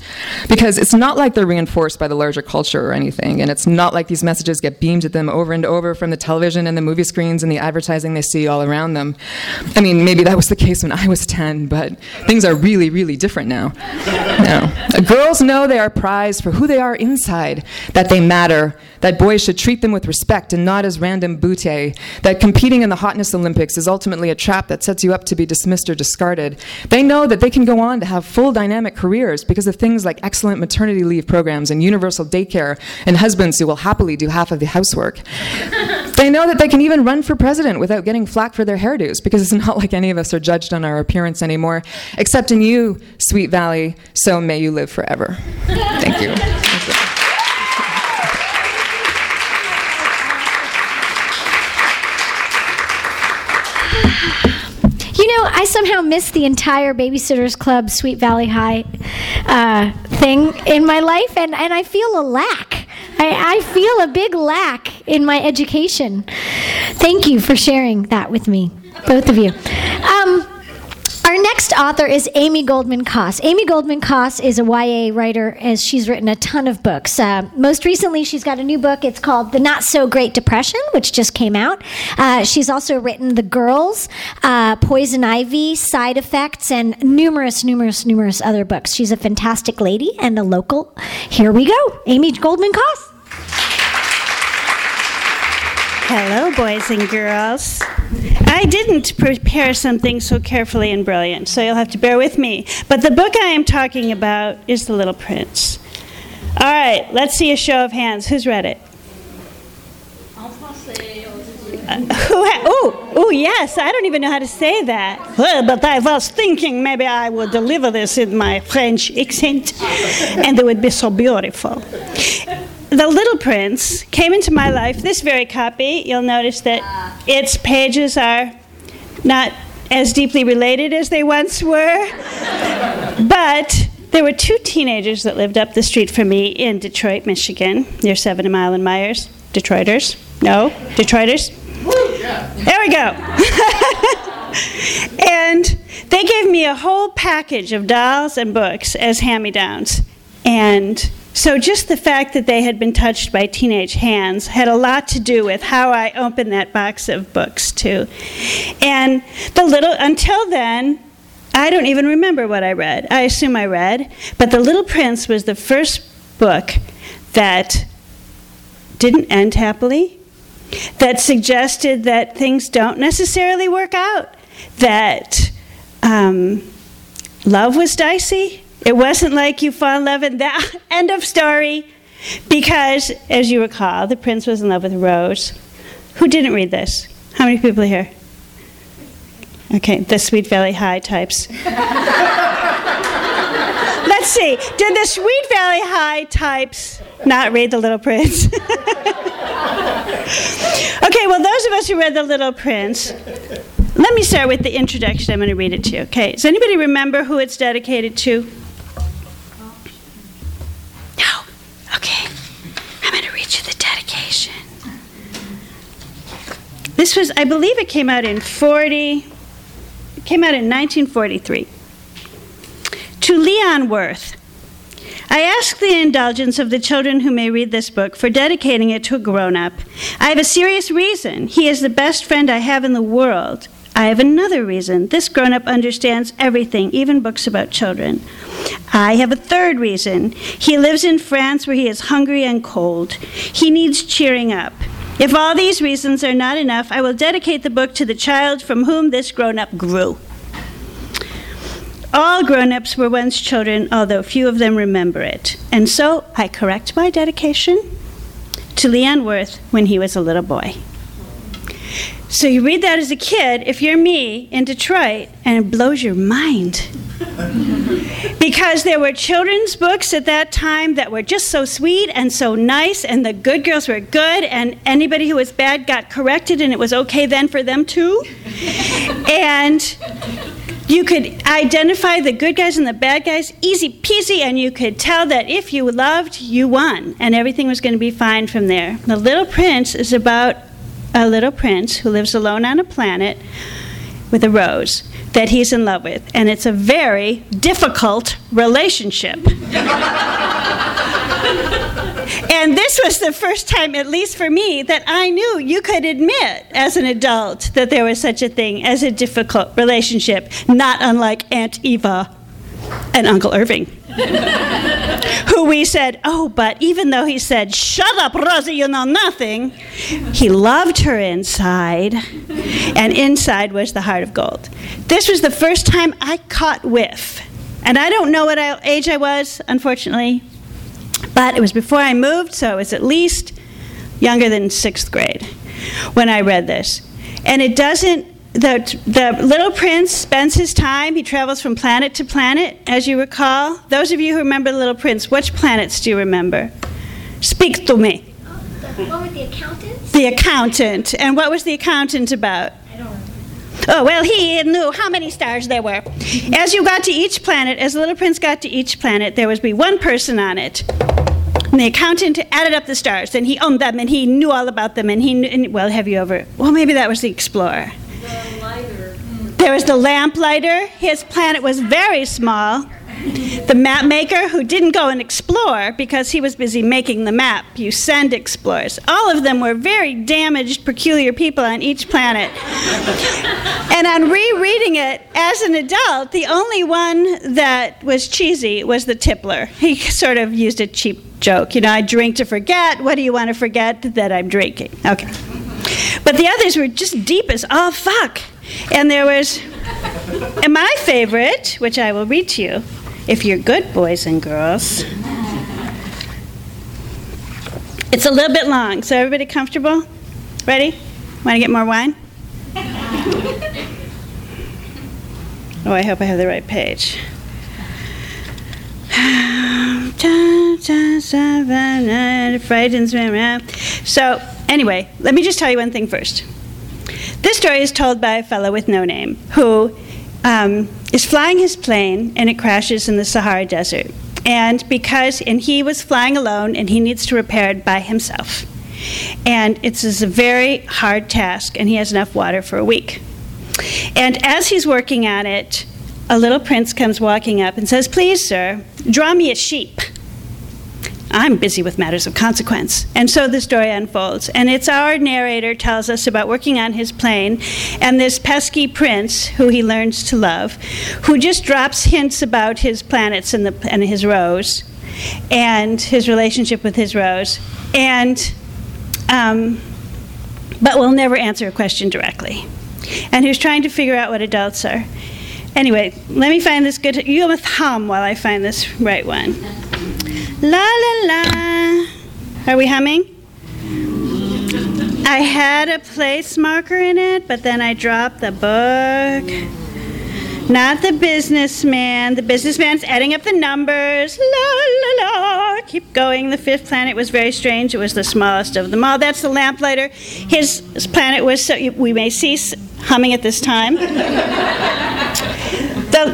Because it's not like they're reinforced by the larger culture or anything, and it's not like these messages get beamed at them over and over from the television and the movie screens and the advertising they see all around them. I mean, maybe that was the case when I was 10, but things are really, really different now. now uh, girls know they are prized for who they are inside, that they matter, that boys should treat them with respect and not as random that competing in the hotness Olympics is ultimately a trap that sets you up to be dismissed or discarded. They know that they can go on to have full dynamic careers because of things like excellent maternity leave programs and universal daycare and husbands who will happily do half of the housework. they know that they can even run for president without getting flack for their hairdos because it's not like any of us are judged on our appearance anymore, except in you, Sweet Valley, so may you live forever. Thank you. Know, I somehow missed the entire Babysitters Club Sweet Valley High uh, thing in my life, and, and I feel a lack. I, I feel a big lack in my education. Thank you for sharing that with me, both of you. Next author is Amy Goldman Koss. Amy Goldman Koss is a YA writer, as she's written a ton of books. Uh, most recently, she's got a new book. It's called The Not So Great Depression, which just came out. Uh, she's also written The Girls, uh, Poison Ivy, Side Effects, and numerous, numerous, numerous other books. She's a fantastic lady and a local. Here we go, Amy Goldman Koss. Hello, boys and girls. I didn't prepare something so carefully and brilliant, so you'll have to bear with me. But the book I am talking about is The Little Prince. All right, let's see a show of hands. Who's read it? Uh, who ha- oh, oh, yes, I don't even know how to say that. Well, but I was thinking maybe I would deliver this in my French accent, and it would be so beautiful. The Little Prince came into my life. This very copy, you'll notice that its pages are not as deeply related as they once were. but there were two teenagers that lived up the street from me in Detroit, Michigan, near Seven Mile and Myers. Detroiters? No? Detroiters? There we go. and they gave me a whole package of dolls and books as hand me downs. And so just the fact that they had been touched by teenage hands had a lot to do with how I opened that box of books too. And the little until then, I don't even remember what I read. I assume I read, but The Little Prince was the first book that didn't end happily, that suggested that things don't necessarily work out, that um, love was dicey, it wasn't like you fall in love and that end of story. Because, as you recall, the prince was in love with Rose. Who didn't read this? How many people are here? Okay, the Sweet Valley High types. Let's see. Did the Sweet Valley High types not read The Little Prince? okay, well, those of us who read The Little Prince, let me start with the introduction. I'm going to read it to you. Okay, does anybody remember who it's dedicated to? To you the dedication. This was, I believe it came out in 40, it Came out in 1943. To Leon Werth, I ask the indulgence of the children who may read this book for dedicating it to a grown up. I have a serious reason. He is the best friend I have in the world. I have another reason. This grown up understands everything, even books about children. I have a third reason. He lives in France where he is hungry and cold. He needs cheering up. If all these reasons are not enough, I will dedicate the book to the child from whom this grown up grew. All grown ups were once children, although few of them remember it. And so I correct my dedication to Leon Werth when he was a little boy. So you read that as a kid, if you're me in Detroit, and it blows your mind. because there were children's books at that time that were just so sweet and so nice, and the good girls were good, and anybody who was bad got corrected, and it was okay then for them too. and you could identify the good guys and the bad guys easy peasy, and you could tell that if you loved, you won, and everything was going to be fine from there. The Little Prince is about a little prince who lives alone on a planet with a rose that he's in love with, and it's a very difficult relationship. and this was the first time, at least for me, that I knew you could admit as an adult that there was such a thing as a difficult relationship, not unlike Aunt Eva and Uncle Irving. who we said, Oh, but even though he said, Shut up, Rosie, you know nothing, he loved her inside, and inside was the heart of gold. This was the first time I caught whiff. And I don't know what age I was, unfortunately, but it was before I moved, so it was at least younger than sixth grade when I read this. And it doesn't the, the little prince spends his time, he travels from planet to planet, as you recall. Those of you who remember the little prince, which planets do you remember? Speak to me. Oh, what was the accountant? The accountant. And what was the accountant about? I don't Oh, well, he knew how many stars there were. As you got to each planet, as the little prince got to each planet, there would be one person on it. And the accountant added up the stars, and he owned them, and he knew all about them, and he knew, and, well, have you ever, well, maybe that was the explorer. There was the lamplighter. His planet was very small. The map maker, who didn't go and explore because he was busy making the map. You send explorers. All of them were very damaged, peculiar people on each planet. and on rereading it as an adult, the only one that was cheesy was the tippler. He sort of used a cheap joke. You know, I drink to forget. What do you want to forget? That I'm drinking. Okay. But the others were just deep as all fuck. And there was, and my favorite, which I will read to you, if you're good boys and girls. It's a little bit long, so everybody comfortable? Ready? Want to get more wine? Oh, I hope I have the right page. So, anyway, let me just tell you one thing first. This story is told by a fellow with no name who um, is flying his plane and it crashes in the Sahara Desert. And because, and he was flying alone and he needs to repair it by himself. And it's a very hard task, and he has enough water for a week. And as he's working on it, a little prince comes walking up and says, Please, sir, draw me a sheep. I'm busy with matters of consequence. And so the story unfolds. And it's our narrator tells us about working on his plane and this pesky prince who he learns to love, who just drops hints about his planets and, the, and his rose and his relationship with his rose. And, um, but will never answer a question directly. And who's trying to figure out what adults are. Anyway, let me find this good. You must hum while I find this right one. La la la. Are we humming? I had a place marker in it, but then I dropped the book. Not the businessman. The businessman's adding up the numbers. La la la. Keep going. The fifth planet was very strange. It was the smallest of them all. That's the lamplighter. His planet was so we may cease humming at this time. the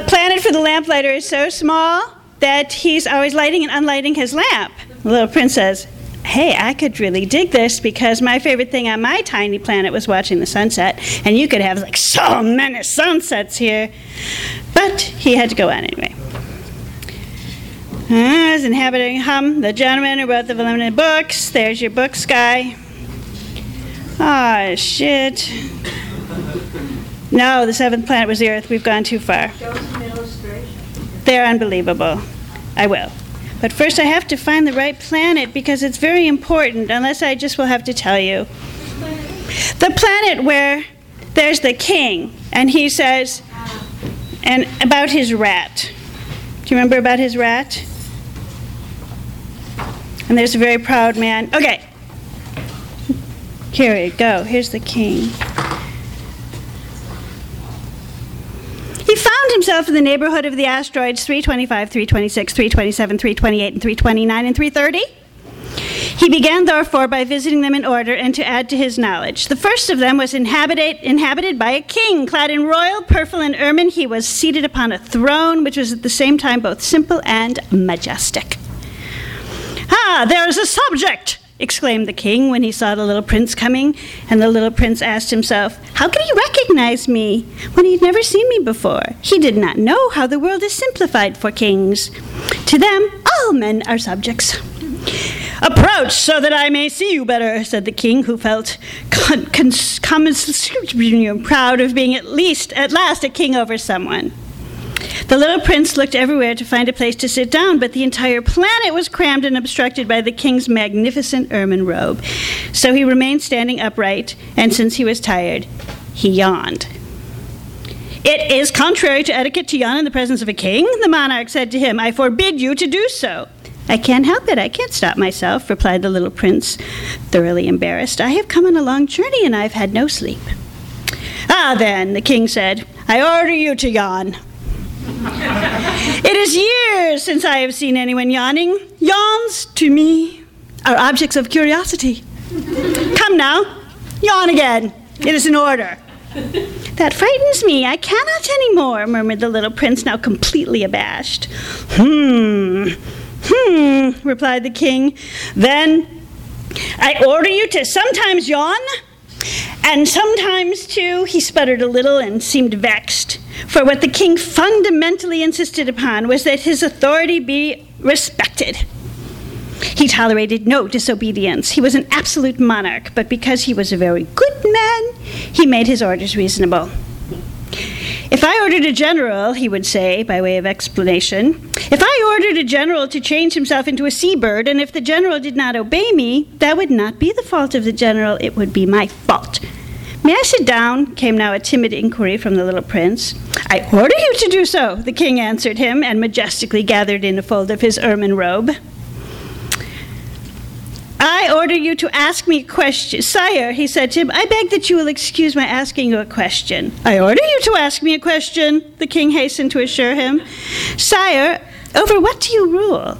planet for the lamplighter is so small that he's always lighting and unlighting his lamp. The little prince says, hey, I could really dig this because my favorite thing on my tiny planet was watching the sunset, and you could have like so many sunsets here. But he had to go on anyway. I was inhabiting Hum, the gentleman who wrote the limited books. There's your books guy. Ah, shit. No, the seventh planet was the Earth. We've gone too far. They're unbelievable. I will. But first, I have to find the right planet because it's very important, unless I just will have to tell you. The planet where there's the king, and he says, and about his rat. Do you remember about his rat? And there's a very proud man. Okay. Here we go. Here's the king. He found himself in the neighborhood of the asteroids 325, 326, 327, 328, and 329, and 330. He began, therefore, by visiting them in order and to add to his knowledge. The first of them was inhabited, inhabited by a king. Clad in royal purple and ermine, he was seated upon a throne which was at the same time both simple and majestic. Ah, there is a subject! Exclaimed the king when he saw the little prince coming, and the little prince asked himself, How could he recognize me when he had never seen me before? He did not know how the world is simplified for kings. To them, all men are subjects. Approach so that I may see you better, said the king, who felt con- con- proud of being at least, at last, a king over someone. The little prince looked everywhere to find a place to sit down, but the entire planet was crammed and obstructed by the king's magnificent ermine robe. So he remained standing upright, and since he was tired, he yawned. It is contrary to etiquette to yawn in the presence of a king, the monarch said to him. I forbid you to do so. I can't help it. I can't stop myself, replied the little prince, thoroughly embarrassed. I have come on a long journey and I've had no sleep. Ah, then, the king said, I order you to yawn. It is years since I have seen anyone yawning. Yawns, to me, are objects of curiosity. Come now, yawn again. It is an order. That frightens me. I cannot any more, murmured the little prince, now completely abashed. Hmm, hmm, replied the king. Then I order you to sometimes yawn, and sometimes, too, he sputtered a little and seemed vexed. For what the king fundamentally insisted upon was that his authority be respected. He tolerated no disobedience. He was an absolute monarch, but because he was a very good man, he made his orders reasonable. If I ordered a general, he would say, by way of explanation, if I ordered a general to change himself into a seabird, and if the general did not obey me, that would not be the fault of the general, it would be my fault. May I sit down? came now a timid inquiry from the little prince. I order you to do so, the king answered him, and majestically gathered in a fold of his ermine robe. I order you to ask me a question. Sire, he said to him, I beg that you will excuse my asking you a question. I order you to ask me a question, the king hastened to assure him. Sire, over what do you rule?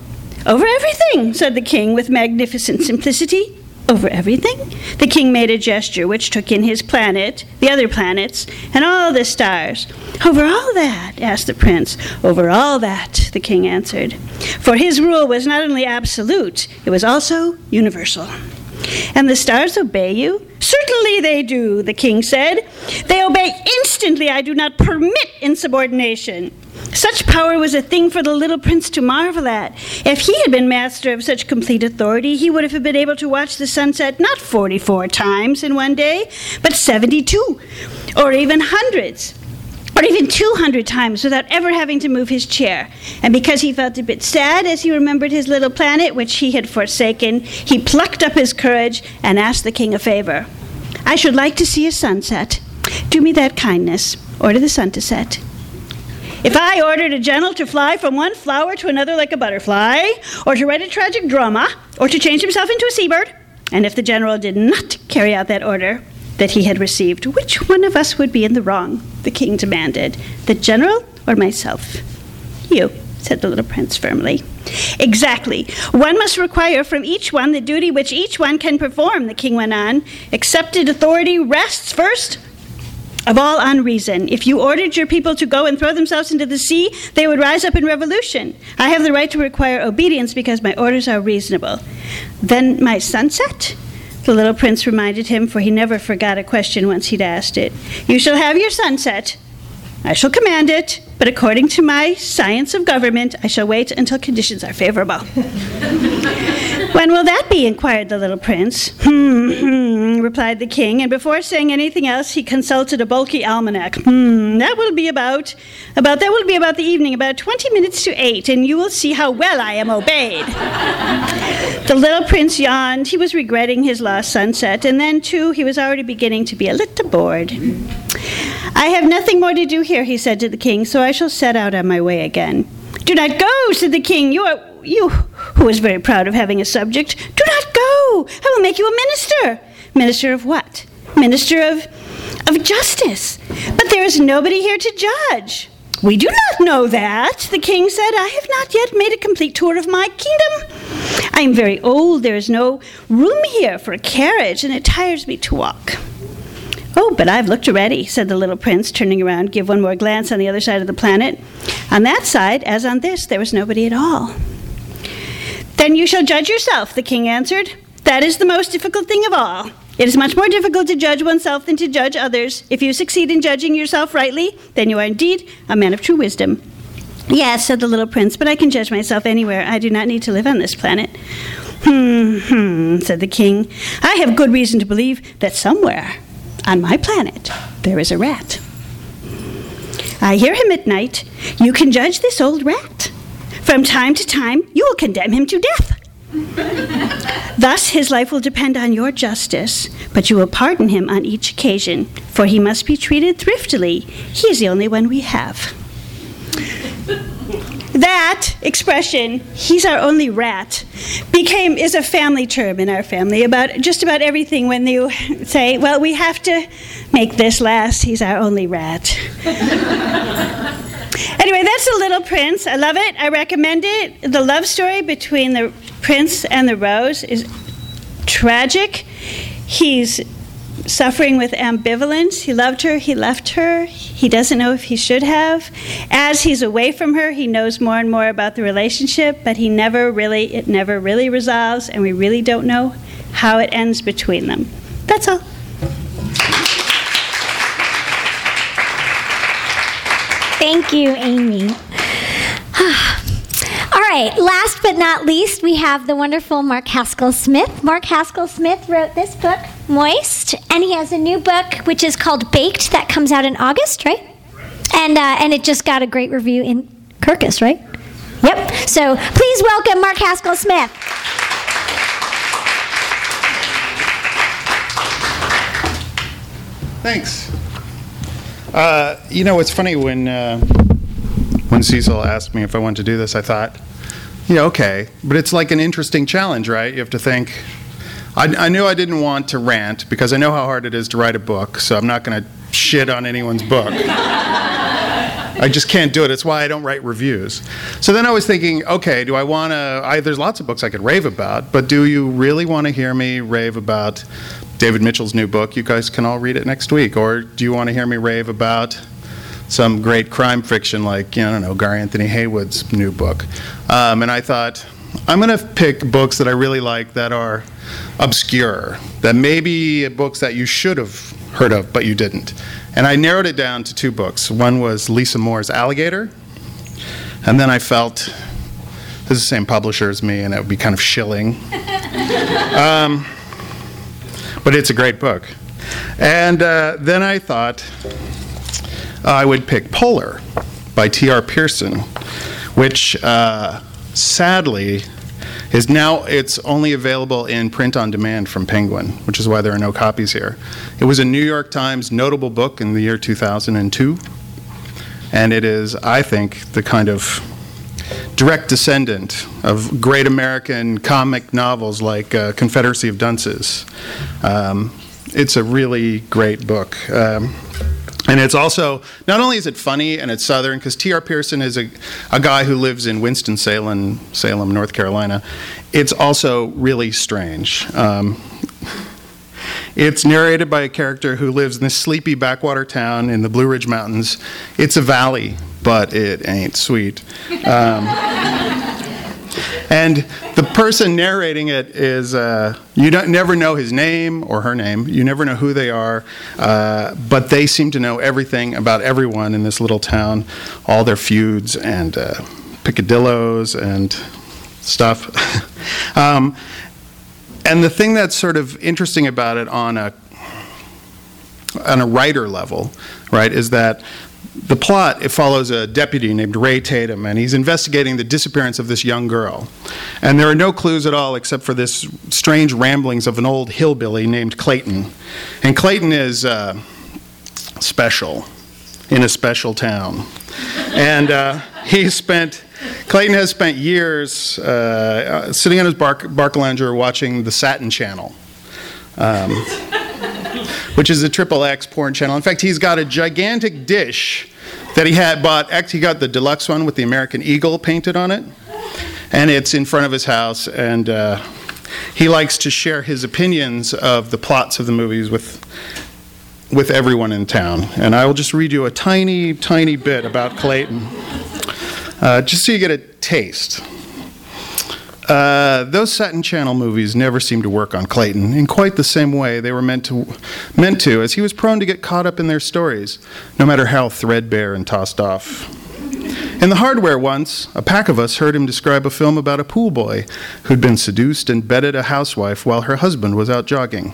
Over everything, said the king with magnificent simplicity. Over everything? The king made a gesture which took in his planet, the other planets, and all the stars. Over all that? asked the prince. Over all that, the king answered. For his rule was not only absolute, it was also universal. And the stars obey you? Certainly they do, the king said. They obey instantly. I do not permit insubordination. Such power was a thing for the little prince to marvel at. If he had been master of such complete authority, he would have been able to watch the sunset not 44 times in one day, but 72, or even hundreds or even 200 times without ever having to move his chair. And because he felt a bit sad as he remembered his little planet, which he had forsaken, he plucked up his courage and asked the king a favor. I should like to see a sunset. Do me that kindness. Order the sun to set. If I ordered a general to fly from one flower to another like a butterfly, or to write a tragic drama, or to change himself into a seabird, and if the general did not carry out that order that he had received, which one of us would be in the wrong? The king demanded. The general or myself? You, said the little prince firmly. Exactly. One must require from each one the duty which each one can perform, the king went on. Accepted authority rests first of all unreason. If you ordered your people to go and throw themselves into the sea, they would rise up in revolution. I have the right to require obedience because my orders are reasonable. Then my sunset? The little prince reminded him, for he never forgot a question once he'd asked it. You shall have your sunset. I shall command it, but according to my science of government, I shall wait until conditions are favorable. when will that be? inquired the little prince. Hmm, hmm, replied the king, and before saying anything else, he consulted a bulky almanac. Hmm, that will be about, about, that will be about the evening, about 20 minutes to eight, and you will see how well I am obeyed. the little prince yawned. He was regretting his lost sunset, and then, too, he was already beginning to be a little bored. I have nothing more to do here, he said to the king, so I shall set out on my way again. Do not go, said the king. You are you who is very proud of having a subject. Do not go. I will make you a minister. Minister of what? Minister of of justice. But there is nobody here to judge. We do not know that, the king said. I have not yet made a complete tour of my kingdom. I am very old. There is no room here for a carriage, and it tires me to walk. Oh, but I've looked already, said the little prince, turning around, give one more glance on the other side of the planet. On that side, as on this, there was nobody at all. Then you shall judge yourself, the king answered. That is the most difficult thing of all. It is much more difficult to judge oneself than to judge others. If you succeed in judging yourself rightly, then you are indeed a man of true wisdom. Yes, said the little prince, but I can judge myself anywhere. I do not need to live on this planet. Hmm, hmm, said the king. I have good reason to believe that somewhere on my planet, there is a rat. I hear him at night. You can judge this old rat. From time to time, you will condemn him to death. Thus, his life will depend on your justice, but you will pardon him on each occasion, for he must be treated thriftily. He is the only one we have. That expression, he's our only rat, became is a family term in our family about just about everything when you say, well, we have to make this last, he's our only rat. Anyway, that's The Little Prince. I love it. I recommend it. The love story between the prince and the rose is tragic. He's suffering with ambivalence. He loved her, he left her, he doesn't know if he should have. As he's away from her, he knows more and more about the relationship, but he never really, it never really resolves, and we really don't know how it ends between them. That's all. Thank you, Amy. All right, last but not least, we have the wonderful Mark Haskell Smith. Mark Haskell Smith wrote this book, Moist, and he has a new book which is called Baked that comes out in August, right? And uh, and it just got a great review in Kirkus, right? Yep. So please welcome Mark Haskell Smith. Thanks. Uh, you know, it's funny when uh, when Cecil asked me if I wanted to do this, I thought, yeah, okay, but it's like an interesting challenge, right? You have to think. I, I knew I didn't want to rant because I know how hard it is to write a book, so I'm not going to shit on anyone's book. I just can't do it. It's why I don't write reviews. So then I was thinking, okay, do I want to? There's lots of books I could rave about, but do you really want to hear me rave about David Mitchell's new book? You guys can all read it next week. Or do you want to hear me rave about some great crime fiction like, you know, I don't know, Gar Anthony Haywood's new book? Um, and I thought, I'm going to pick books that I really like that are obscure, that maybe books that you should have heard of, but you didn't. And I narrowed it down to two books. One was Lisa Moore's Alligator, and then I felt this is the same publisher as me, and it would be kind of shilling. um, but it's a great book. And uh, then I thought I would pick Polar by T.R. Pearson, which uh, sadly is now it's only available in print on demand from Penguin, which is why there are no copies here. It was a New York Times notable book in the year 2002, and it is, I think, the kind of direct descendant of great American comic novels like uh, Confederacy of Dunces. Um, it's a really great book. Um, and it's also, not only is it funny and it's Southern, because T.R. Pearson is a, a guy who lives in Winston-Salem, Salem, North Carolina, it's also really strange. Um, It's narrated by a character who lives in this sleepy backwater town in the Blue Ridge Mountains. It's a valley, but it ain't sweet. Um, and the person narrating it is uh, you don't never know his name or her name. You never know who they are, uh, but they seem to know everything about everyone in this little town, all their feuds and uh, picadillos and stuff. um, and the thing that's sort of interesting about it on a on a writer level, right, is that the plot it follows a deputy named Ray Tatum, and he's investigating the disappearance of this young girl. And there are no clues at all except for this strange ramblings of an old hillbilly named Clayton. And Clayton is uh, special in a special town, and uh, he spent. Clayton has spent years uh, sitting on his bark, Barcalounger watching the Satin Channel. Um, which is a triple X porn channel. In fact, he's got a gigantic dish that he had bought. He got the deluxe one with the American Eagle painted on it, and it's in front of his house. And uh, he likes to share his opinions of the plots of the movies with with everyone in town. And I will just read you a tiny, tiny bit about Clayton, uh, just so you get a taste. Uh, those Satin Channel movies never seemed to work on Clayton in quite the same way they were meant to, meant to, as he was prone to get caught up in their stories, no matter how threadbare and tossed off. In the hardware once, a pack of us heard him describe a film about a pool boy who'd been seduced and bedded a housewife while her husband was out jogging.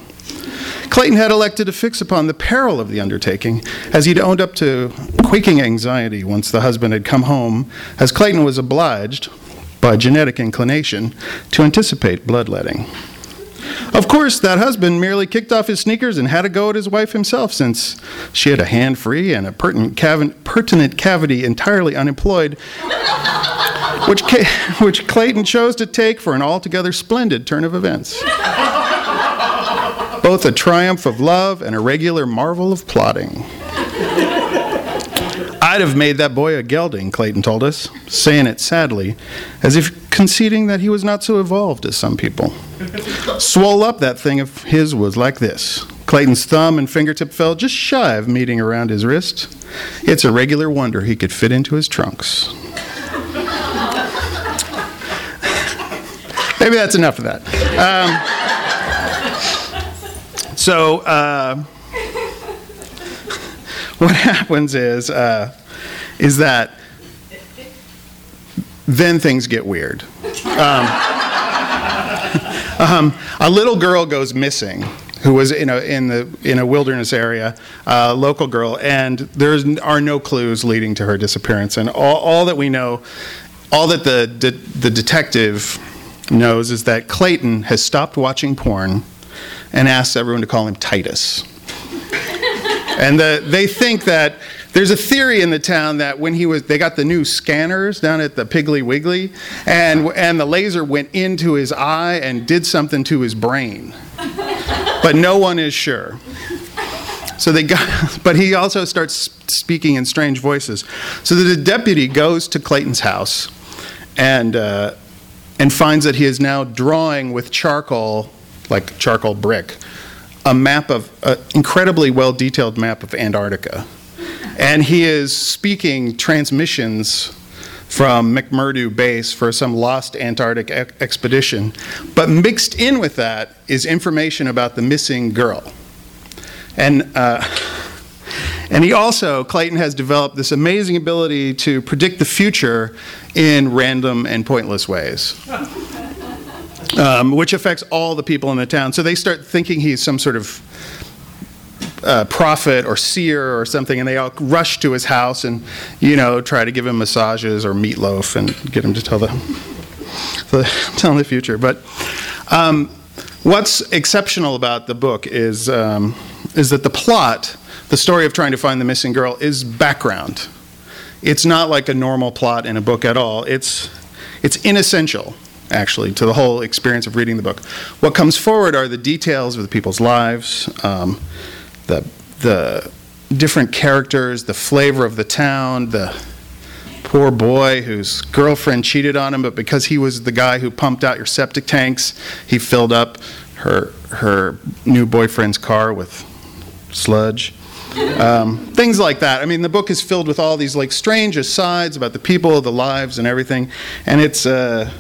Clayton had elected to fix upon the peril of the undertaking, as he'd owned up to quaking anxiety once the husband had come home, as Clayton was obliged, by genetic inclination to anticipate bloodletting. Of course, that husband merely kicked off his sneakers and had a go at his wife himself, since she had a hand free and a pertinent, cav- pertinent cavity entirely unemployed, which, which Clayton chose to take for an altogether splendid turn of events. Both a triumph of love and a regular marvel of plotting. Have made that boy a gelding, Clayton told us, saying it sadly, as if conceding that he was not so evolved as some people. Swole up, that thing of his was like this. Clayton's thumb and fingertip fell just shy of meeting around his wrist. It's a regular wonder he could fit into his trunks. Maybe that's enough of that. Um, so, uh, what happens is uh, is that then things get weird. Um, um, a little girl goes missing who was in a in the in a wilderness area, a local girl, and there are no clues leading to her disappearance. And all, all that we know, all that the de- the detective knows is that Clayton has stopped watching porn and asks everyone to call him Titus. and the, they think that there's a theory in the town that when he was, they got the new scanners down at the Piggly Wiggly, and, and the laser went into his eye and did something to his brain. But no one is sure. So they got, but he also starts speaking in strange voices. So the deputy goes to Clayton's house and, uh, and finds that he is now drawing with charcoal, like charcoal brick, a map of, an incredibly well detailed map of Antarctica. And he is speaking transmissions from McMurdo Base for some lost Antarctic expedition. But mixed in with that is information about the missing girl. And, uh, and he also, Clayton has developed this amazing ability to predict the future in random and pointless ways. Um, which affects all the people in the town. So they start thinking he's some sort of uh, prophet or seer or something, and they all rush to his house and, you know, try to give him massages or meatloaf and get him to tell the, the tell the future. But um, what's exceptional about the book is um, is that the plot, the story of trying to find the missing girl, is background. It's not like a normal plot in a book at all. It's it's inessential actually to the whole experience of reading the book. What comes forward are the details of the people's lives. Um, the the different characters, the flavor of the town, the poor boy whose girlfriend cheated on him, but because he was the guy who pumped out your septic tanks, he filled up her her new boyfriend's car with sludge. Um, things like that. I mean, the book is filled with all these like strange asides about the people, the lives, and everything, and it's uh,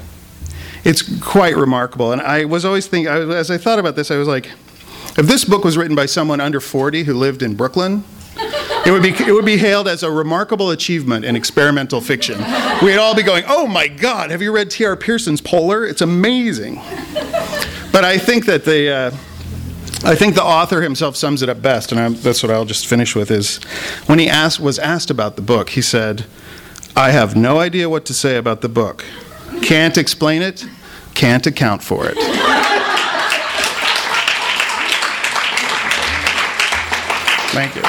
it's quite remarkable. And I was always thinking, as I thought about this, I was like, if this book was written by someone under 40 who lived in Brooklyn, it would be it would be hailed as a remarkable achievement in experimental fiction. We'd all be going, "Oh my God, have you read T.R. Pearson's Polar? It's amazing." But I think that the uh, I think the author himself sums it up best, and I'm, that's what I'll just finish with. Is when he asked was asked about the book, he said, "I have no idea what to say about the book. Can't explain it. Can't account for it." Thank you.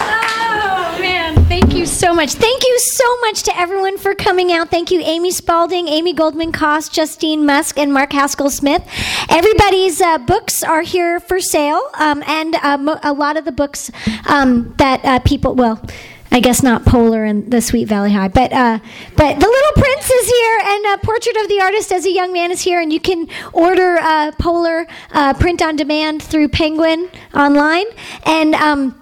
Oh, man. Thank you so much. Thank you so much to everyone for coming out. Thank you, Amy Spalding, Amy Goldman Koss, Justine Musk, and Mark Haskell Smith. Everybody's uh, books are here for sale, um, and uh, a lot of the books um, that uh, people, well, I guess not Polar and the Sweet Valley High, but uh, but the Little Prince is here, and uh, Portrait of the Artist as a Young Man is here, and you can order uh, Polar print on demand through Penguin online, and. Um,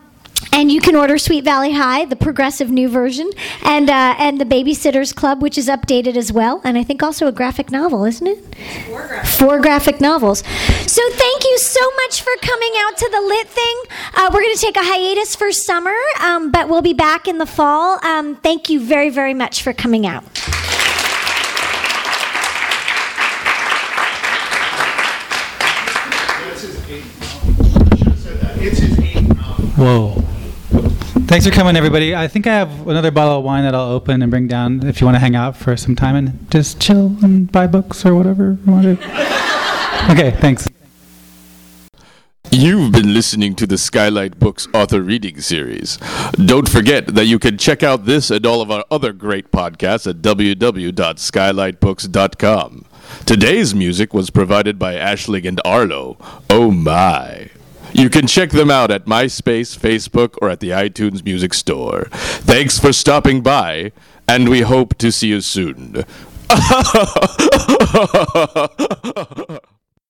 and you can order Sweet Valley High, the progressive new version, and uh, and the Babysitters Club, which is updated as well, and I think also a graphic novel, isn't it? Four graphic, Four graphic novels. So thank you so much for coming out to the Lit Thing. Uh, we're going to take a hiatus for summer, um, but we'll be back in the fall. Um, thank you very very much for coming out. Whoa. Thanks for coming, everybody. I think I have another bottle of wine that I'll open and bring down if you want to hang out for some time and just chill and buy books or whatever you want to. Okay, thanks. You've been listening to the Skylight Books author reading series. Don't forget that you can check out this and all of our other great podcasts at www.skylightbooks.com. Today's music was provided by Ashling and Arlo. Oh my. You can check them out at MySpace, Facebook, or at the iTunes Music Store. Thanks for stopping by, and we hope to see you soon.